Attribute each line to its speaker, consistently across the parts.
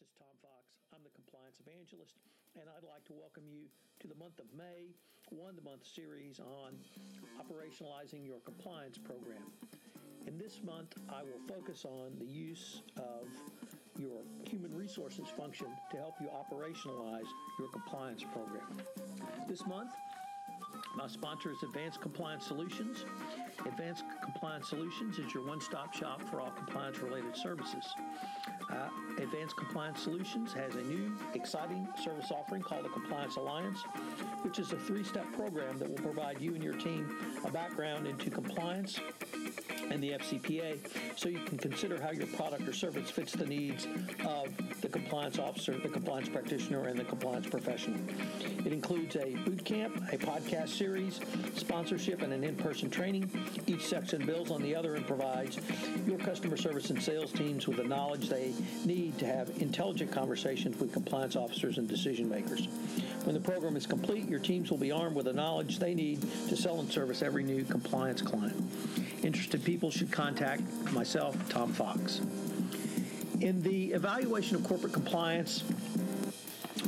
Speaker 1: This is Tom Fox. I'm the compliance evangelist, and I'd like to welcome you to the month of May, one the month series on operationalizing your compliance program. In this month, I will focus on the use of your human resources function to help you operationalize your compliance program. This month, my sponsor is Advanced Compliance Solutions. Advanced Compliance Solutions is your one stop shop for all compliance related services. Uh, Advanced Compliance Solutions has a new, exciting service offering called the Compliance Alliance, which is a three step program that will provide you and your team a background into compliance and the FCPA so you can consider how your product or service fits the needs of the compliance officer, the compliance practitioner, and the compliance professional. It includes a boot camp, a podcast series, sponsorship, and an in person training. Each section builds on the other and provides your customer service and sales teams with the knowledge they need to have intelligent conversations with compliance officers and decision makers. When the program is complete, your teams will be armed with the knowledge they need to sell and service every new compliance client. Interested people should contact myself, Tom Fox. In the evaluation of corporate compliance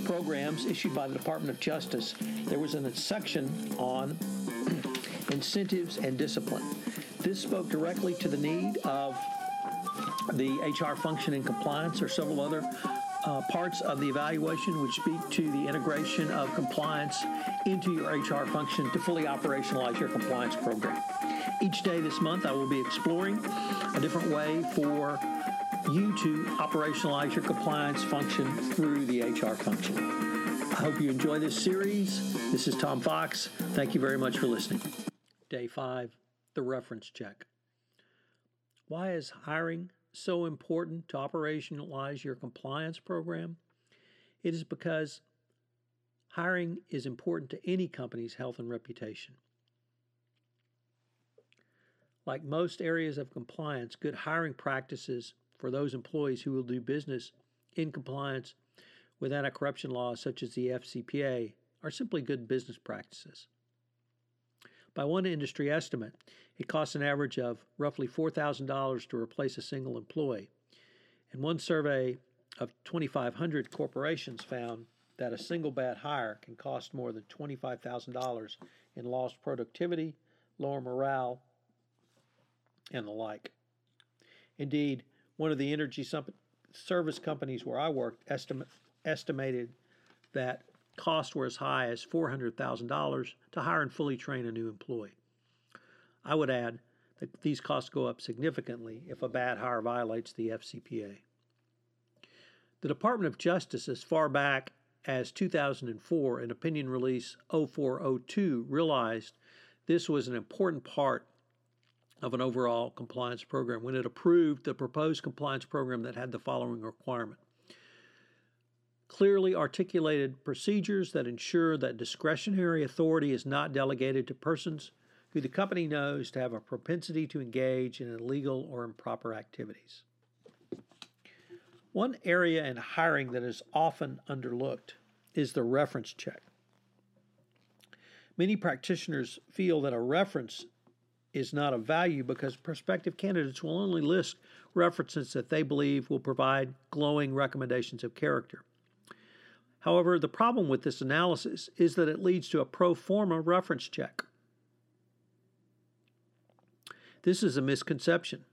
Speaker 1: programs issued by the Department of Justice, there was a section on incentives and discipline. This spoke directly to the need of the HR function and compliance or several other uh, parts of the evaluation which speak to the integration of compliance into your HR function to fully operationalize your compliance program. Each day this month, I will be exploring a different way for you to operationalize your compliance function through the HR function. I hope you enjoy this series. This is Tom Fox. Thank you very much for listening. Day five the reference check. Why is hiring so important to operationalize your compliance program? It is because hiring is important to any company's health and reputation. Like most areas of compliance, good hiring practices for those employees who will do business in compliance with anti corruption laws such as the FCPA are simply good business practices. By one industry estimate, it costs an average of roughly $4,000 to replace a single employee. And one survey of 2,500 corporations found that a single bad hire can cost more than $25,000 in lost productivity, lower morale, and the like. Indeed, one of the energy service companies where I worked estimate, estimated that costs were as high as $400,000 to hire and fully train a new employee. I would add that these costs go up significantly if a bad hire violates the FCPA. The Department of Justice, as far back as 2004, in Opinion Release 0402, realized this was an important part of an overall compliance program when it approved the proposed compliance program that had the following requirement clearly articulated procedures that ensure that discretionary authority is not delegated to persons who the company knows to have a propensity to engage in illegal or improper activities. One area in hiring that is often underlooked is the reference check. Many practitioners feel that a reference is not of value because prospective candidates will only list references that they believe will provide glowing recommendations of character. However, the problem with this analysis is that it leads to a pro forma reference check. This is a misconception,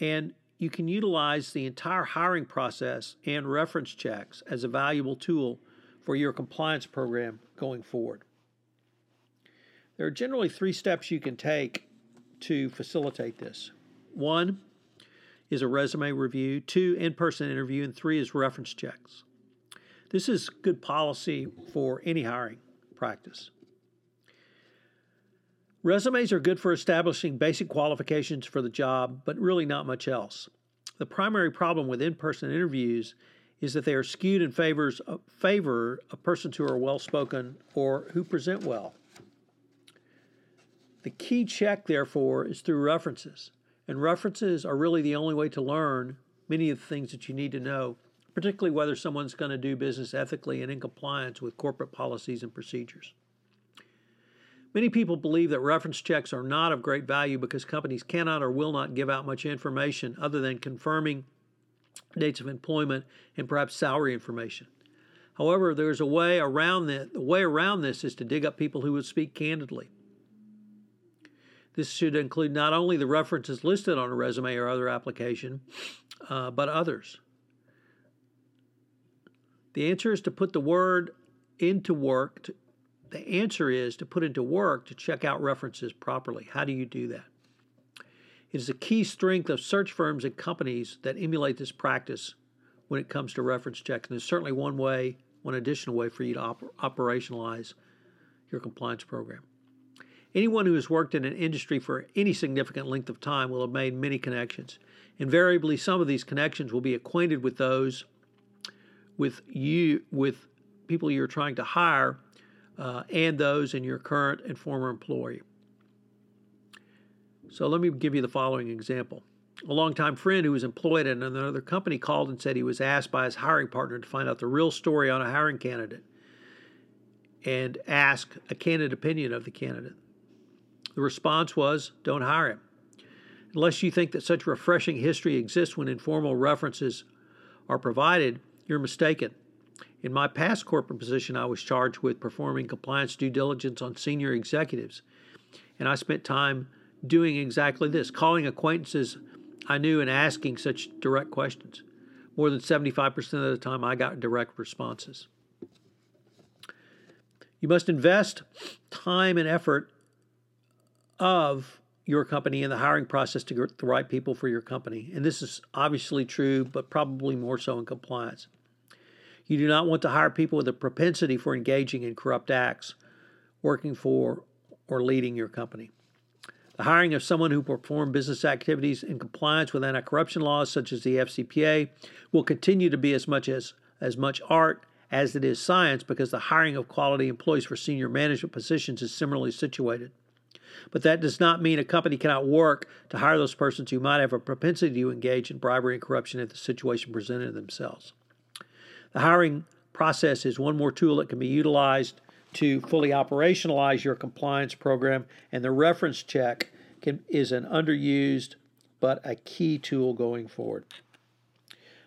Speaker 1: and you can utilize the entire hiring process and reference checks as a valuable tool for your compliance program going forward. There are generally three steps you can take to facilitate this. One is a resume review, two, in person interview, and three is reference checks. This is good policy for any hiring practice. Resumes are good for establishing basic qualifications for the job, but really not much else. The primary problem with in person interviews is that they are skewed in favors of, favor of persons who are well spoken or who present well. The key check, therefore, is through references. And references are really the only way to learn many of the things that you need to know, particularly whether someone's going to do business ethically and in compliance with corporate policies and procedures. Many people believe that reference checks are not of great value because companies cannot or will not give out much information other than confirming dates of employment, and perhaps salary information. However, there's a way around that. The way around this is to dig up people who would speak candidly. This should include not only the references listed on a resume or other application, uh, but others. The answer is to put the word into work. To, the answer is to put into work to check out references properly. How do you do that? It is a key strength of search firms and companies that emulate this practice when it comes to reference checks. And there's certainly one way, one additional way for you to op- operationalize your compliance program. Anyone who has worked in an industry for any significant length of time will have made many connections. Invariably, some of these connections will be acquainted with those with you with people you're trying to hire uh, and those in your current and former employee. So let me give you the following example. A longtime friend who was employed at another company called and said he was asked by his hiring partner to find out the real story on a hiring candidate and ask a candid opinion of the candidate. The response was, don't hire him. Unless you think that such refreshing history exists when informal references are provided, you're mistaken. In my past corporate position, I was charged with performing compliance due diligence on senior executives, and I spent time doing exactly this calling acquaintances I knew and asking such direct questions. More than 75% of the time, I got direct responses. You must invest time and effort of your company in the hiring process to get the right people for your company. And this is obviously true, but probably more so in compliance. You do not want to hire people with a propensity for engaging in corrupt acts, working for or leading your company. The hiring of someone who performs business activities in compliance with anti-corruption laws such as the FCPA will continue to be as much as as much art as it is science because the hiring of quality employees for senior management positions is similarly situated. But that does not mean a company cannot work to hire those persons who might have a propensity to engage in bribery and corruption if the situation presented themselves. The hiring process is one more tool that can be utilized to fully operationalize your compliance program, and the reference check can, is an underused but a key tool going forward.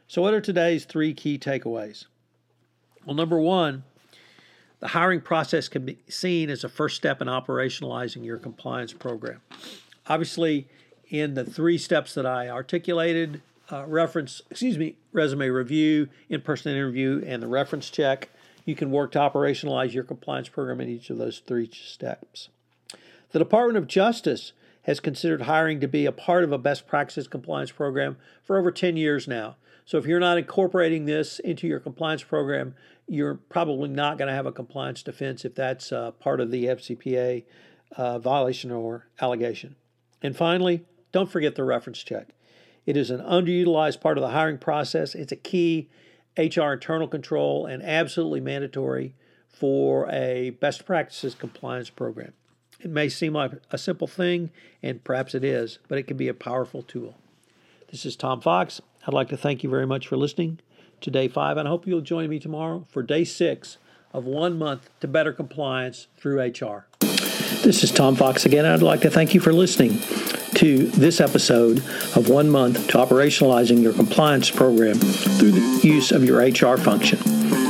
Speaker 1: So, what are today's three key takeaways? Well, number one, the hiring process can be seen as a first step in operationalizing your compliance program. Obviously, in the three steps that I articulated, uh, reference, excuse me, resume review, in person interview, and the reference check, you can work to operationalize your compliance program in each of those three steps. The Department of Justice has considered hiring to be a part of a best practices compliance program for over 10 years now. So if you're not incorporating this into your compliance program, you're probably not going to have a compliance defense if that's uh, part of the FCPA uh, violation or allegation. And finally, don't forget the reference check. It is an underutilized part of the hiring process. It's a key HR internal control and absolutely mandatory for a best practices compliance program. It may seem like a simple thing, and perhaps it is, but it can be a powerful tool. This is Tom Fox. I'd like to thank you very much for listening to day five, and I hope you'll join me tomorrow for day six of one month to better compliance through HR. This is Tom Fox again. I'd like to thank you for listening to this episode of One Month to Operationalizing Your Compliance Program through the use of your HR function.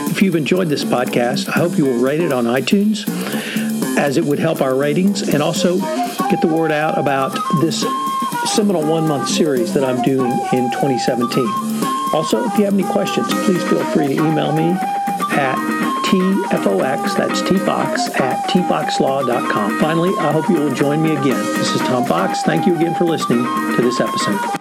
Speaker 1: If you've enjoyed this podcast, I hope you will rate it on iTunes as it would help our ratings and also get the word out about this seminal one month series that I'm doing in 2017. Also, if you have any questions, please feel free to email me tfox, that's tfox, at tfoxlaw.com. Finally, I hope you will join me again. This is Tom Fox. Thank you again for listening to this episode.